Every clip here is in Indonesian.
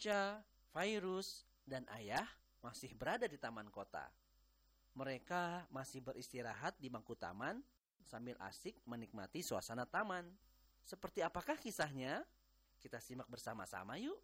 Ica, Virus, dan Ayah masih berada di taman kota. Mereka masih beristirahat di bangku taman sambil asik menikmati suasana taman. Seperti apakah kisahnya? Kita simak bersama-sama yuk.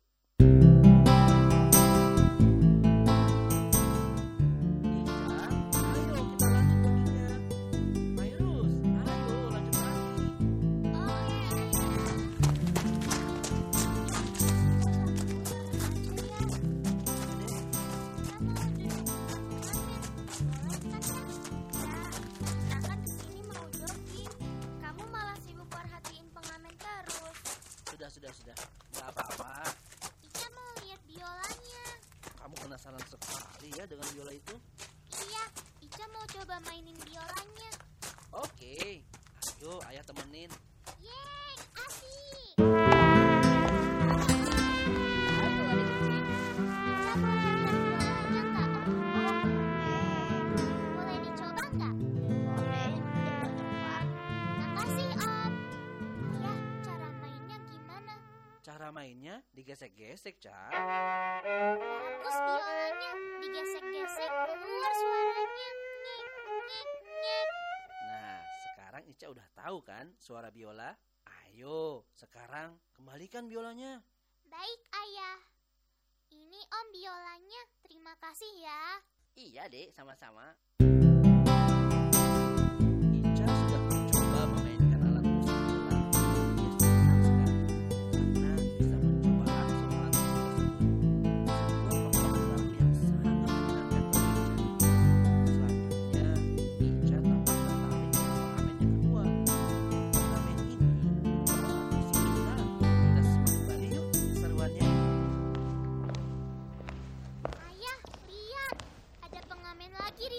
Ica udah tahu kan suara biola? Ayo, sekarang kembalikan biolanya. Baik, Ayah. Ini Om biolanya. Terima kasih ya. Iya, Dek, sama-sama.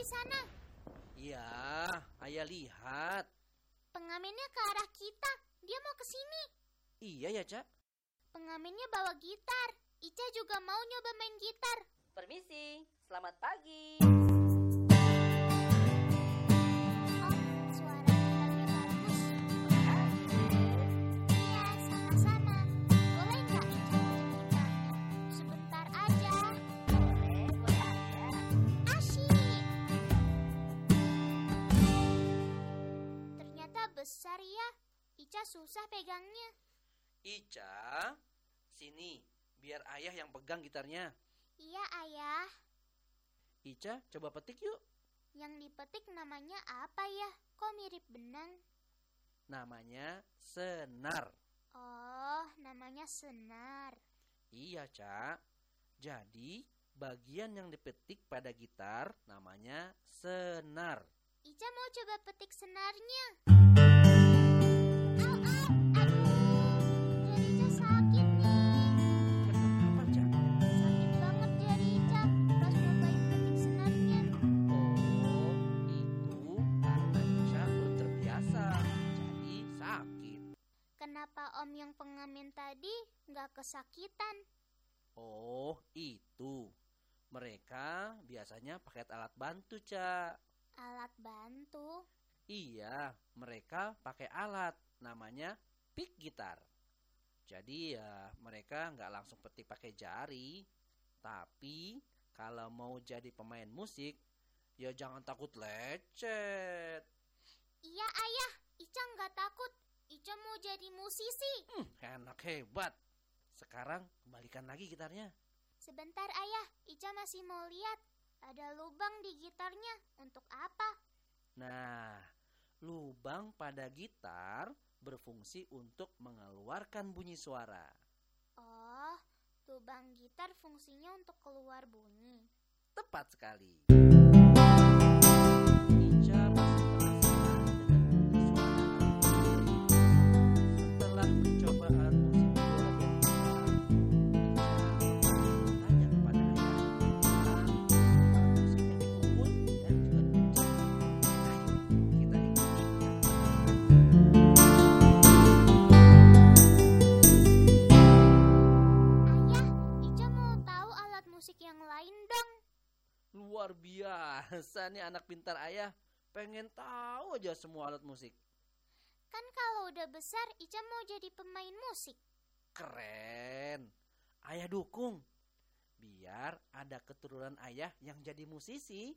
Sana. Iya, ayah lihat. Pengamennya ke arah kita. Dia mau ke sini. Iya ya, Cak. Pengamennya bawa gitar. Ica juga mau nyoba main gitar. Permisi, selamat pagi. Ica susah pegangnya. Ica, sini, biar ayah yang pegang gitarnya. Iya, Ayah. Ica, coba petik yuk. Yang dipetik namanya apa ya? Kok mirip benang? Namanya senar. Oh, namanya senar. Iya, Cak. Jadi, bagian yang dipetik pada gitar namanya senar. Ica mau coba petik senarnya. Om yang pengamen tadi nggak kesakitan? Oh, itu. Mereka biasanya pakai alat bantu, Cak. Alat bantu. Iya, mereka pakai alat namanya pick gitar. Jadi ya mereka nggak langsung petik pakai jari, tapi kalau mau jadi pemain musik, ya jangan takut lecet. Iya ayah, Ica nggak takut. Ica mau jadi musisi. Hmm, enak hebat. Sekarang kembalikan lagi gitarnya. Sebentar ayah, Ica masih mau lihat. Ada lubang di gitarnya. Untuk apa? Nah, lubang pada gitar berfungsi untuk mengeluarkan bunyi suara. Oh, lubang gitar fungsinya untuk keluar bunyi. Tepat sekali. Biasa nih anak pintar ayah. Pengen tahu aja semua alat musik. Kan kalau udah besar, Ica mau jadi pemain musik. Keren. ayah dukung. Biar ada keturunan ayah yang jadi musisi.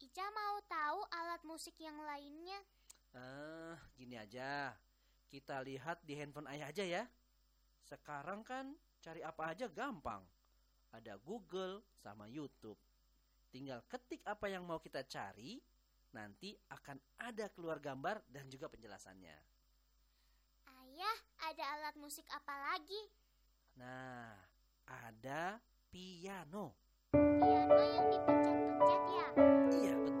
Ica mau tahu alat musik yang lainnya. Eh, gini aja. Kita lihat di handphone ayah aja ya. Sekarang kan cari apa aja gampang. Ada Google sama YouTube. Tinggal ketik apa yang mau kita cari, nanti akan ada keluar gambar dan juga penjelasannya. Ayah, ada alat musik apa lagi? Nah, ada piano. Piano yang dipencet-pencet ya? Iya, betul.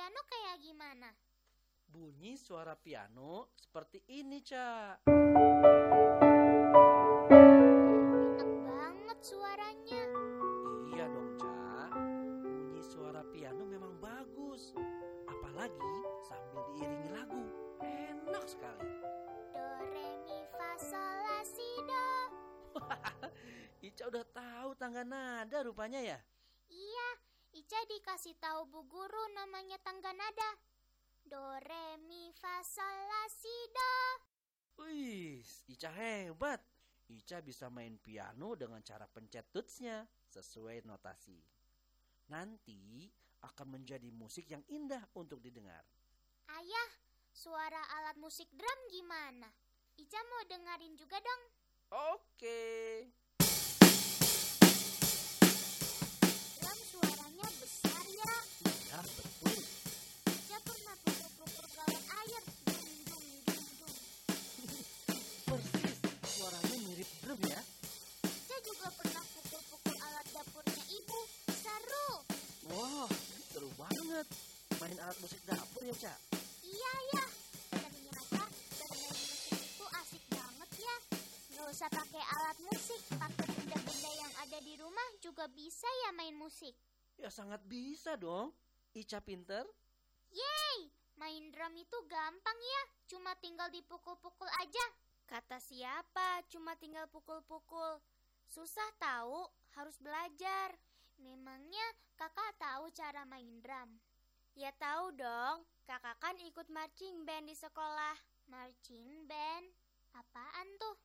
Piano kayak gimana? Bunyi suara piano seperti ini, Cak. Enak banget suaranya. Iya dong, Cak. Bunyi suara piano memang bagus. Apalagi sambil diiringi lagu. Enak sekali. Do, re, mi, fa, sol, la, si, do. Ica udah tahu tangga nada rupanya ya. Iya, Ica dikasih tahu bu guru namanya tangga nada. Do, re, mi, fa, sol, la, si, do. Wih, Ica hebat. Ica bisa main piano dengan cara pencet tutsnya sesuai notasi. Nanti akan menjadi musik yang indah untuk didengar. Ayah, suara alat musik drum gimana? Ica mau dengerin juga dong. Oke. Drum Persis, suaranya mirip drum ya. Ica juga pernah pukul-pukul alat dapurnya ibu. Seru. Wah, seru banget. Main alat musik dapur ya, Cak? Iya ya. Ternyata bermain musik itu asik banget ya. Nggak usah pakai alat musik, pakai benda-benda yang ada di rumah juga bisa ya main musik. Ya sangat bisa dong. Ica pinter. Yeay, main drum itu gampang ya. Cuma tinggal dipukul-pukul aja. Kata siapa cuma tinggal pukul-pukul? Susah tahu, harus belajar. Memangnya kakak tahu cara main drum? Ya tahu dong, kakak kan ikut marching band di sekolah. Marching band? Apaan tuh?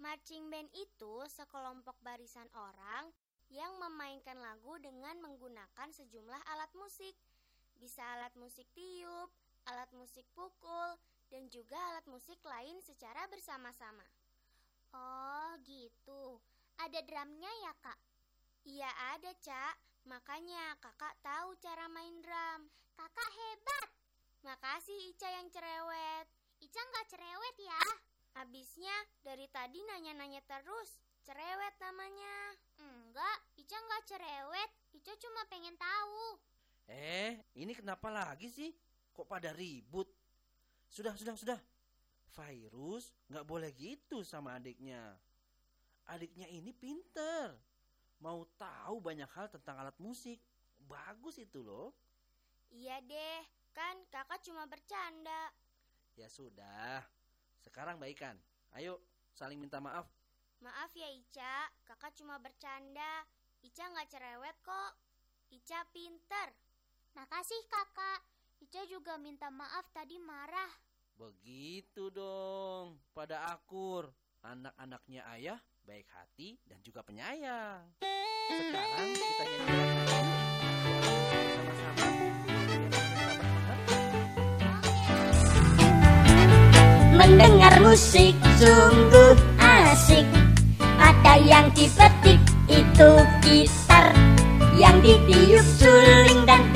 Marching band itu sekelompok barisan orang yang memainkan lagu dengan menggunakan sejumlah alat musik. Bisa alat musik tiup, alat musik pukul, dan juga alat musik lain secara bersama-sama. Oh gitu. Ada drumnya ya kak? Iya ada, Cak. Makanya kakak tahu cara main drum. Kakak hebat. Makasih Ica yang cerewet. Ica nggak cerewet ya? Habisnya dari tadi nanya-nanya terus. Cerewet namanya. Enggak, Ica nggak cerewet. Ica cuma pengen tahu. Eh, ini kenapa lagi sih? Kok pada ribut? Sudah, sudah, sudah. Virus nggak boleh gitu sama adiknya. Adiknya ini pinter. Mau tahu banyak hal tentang alat musik. Bagus itu loh. Iya deh, kan kakak cuma bercanda. Ya sudah. Sekarang baikan. Ayo, saling minta maaf. Maaf ya Ica, kakak cuma bercanda. Ica nggak cerewet kok. Ica pinter. Makasih kakak. Ica juga minta maaf tadi marah. Begitu dong. Pada akur. Anak-anaknya ayah baik hati dan juga penyayang. Sekarang kita nyanyikan yuk. Sama-sama. Mendengar musik sungguh asik Ada yang dipetik itu gitar Yang ditiup suling dan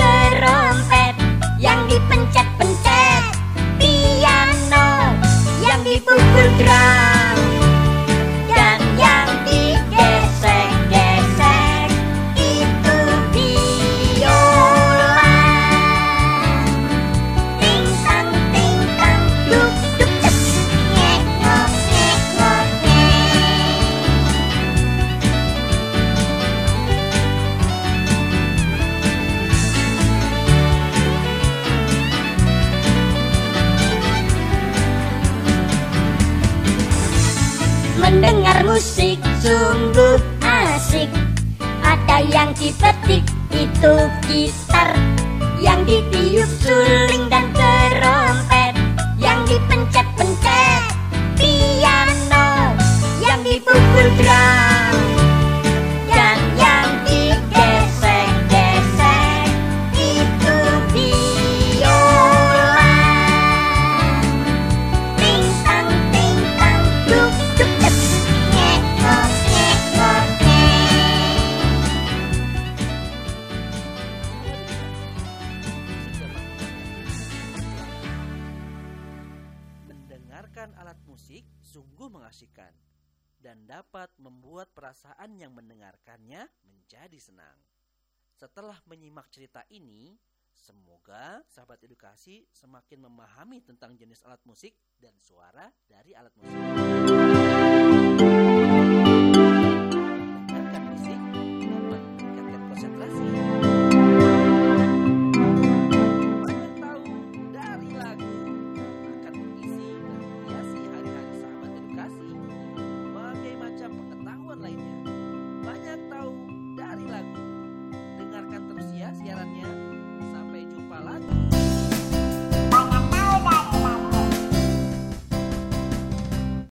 បញ្ចិតបញ្ចែពីយ៉ាងណោយ៉ាងពីពុទ្ធត្រា musik sungguh asik. Ada yang dipetik itu gitar Yang ditiup suling dan dan dapat membuat perasaan yang mendengarkannya menjadi senang. Setelah menyimak cerita ini, semoga sahabat edukasi semakin memahami tentang jenis alat musik dan suara dari alat musik.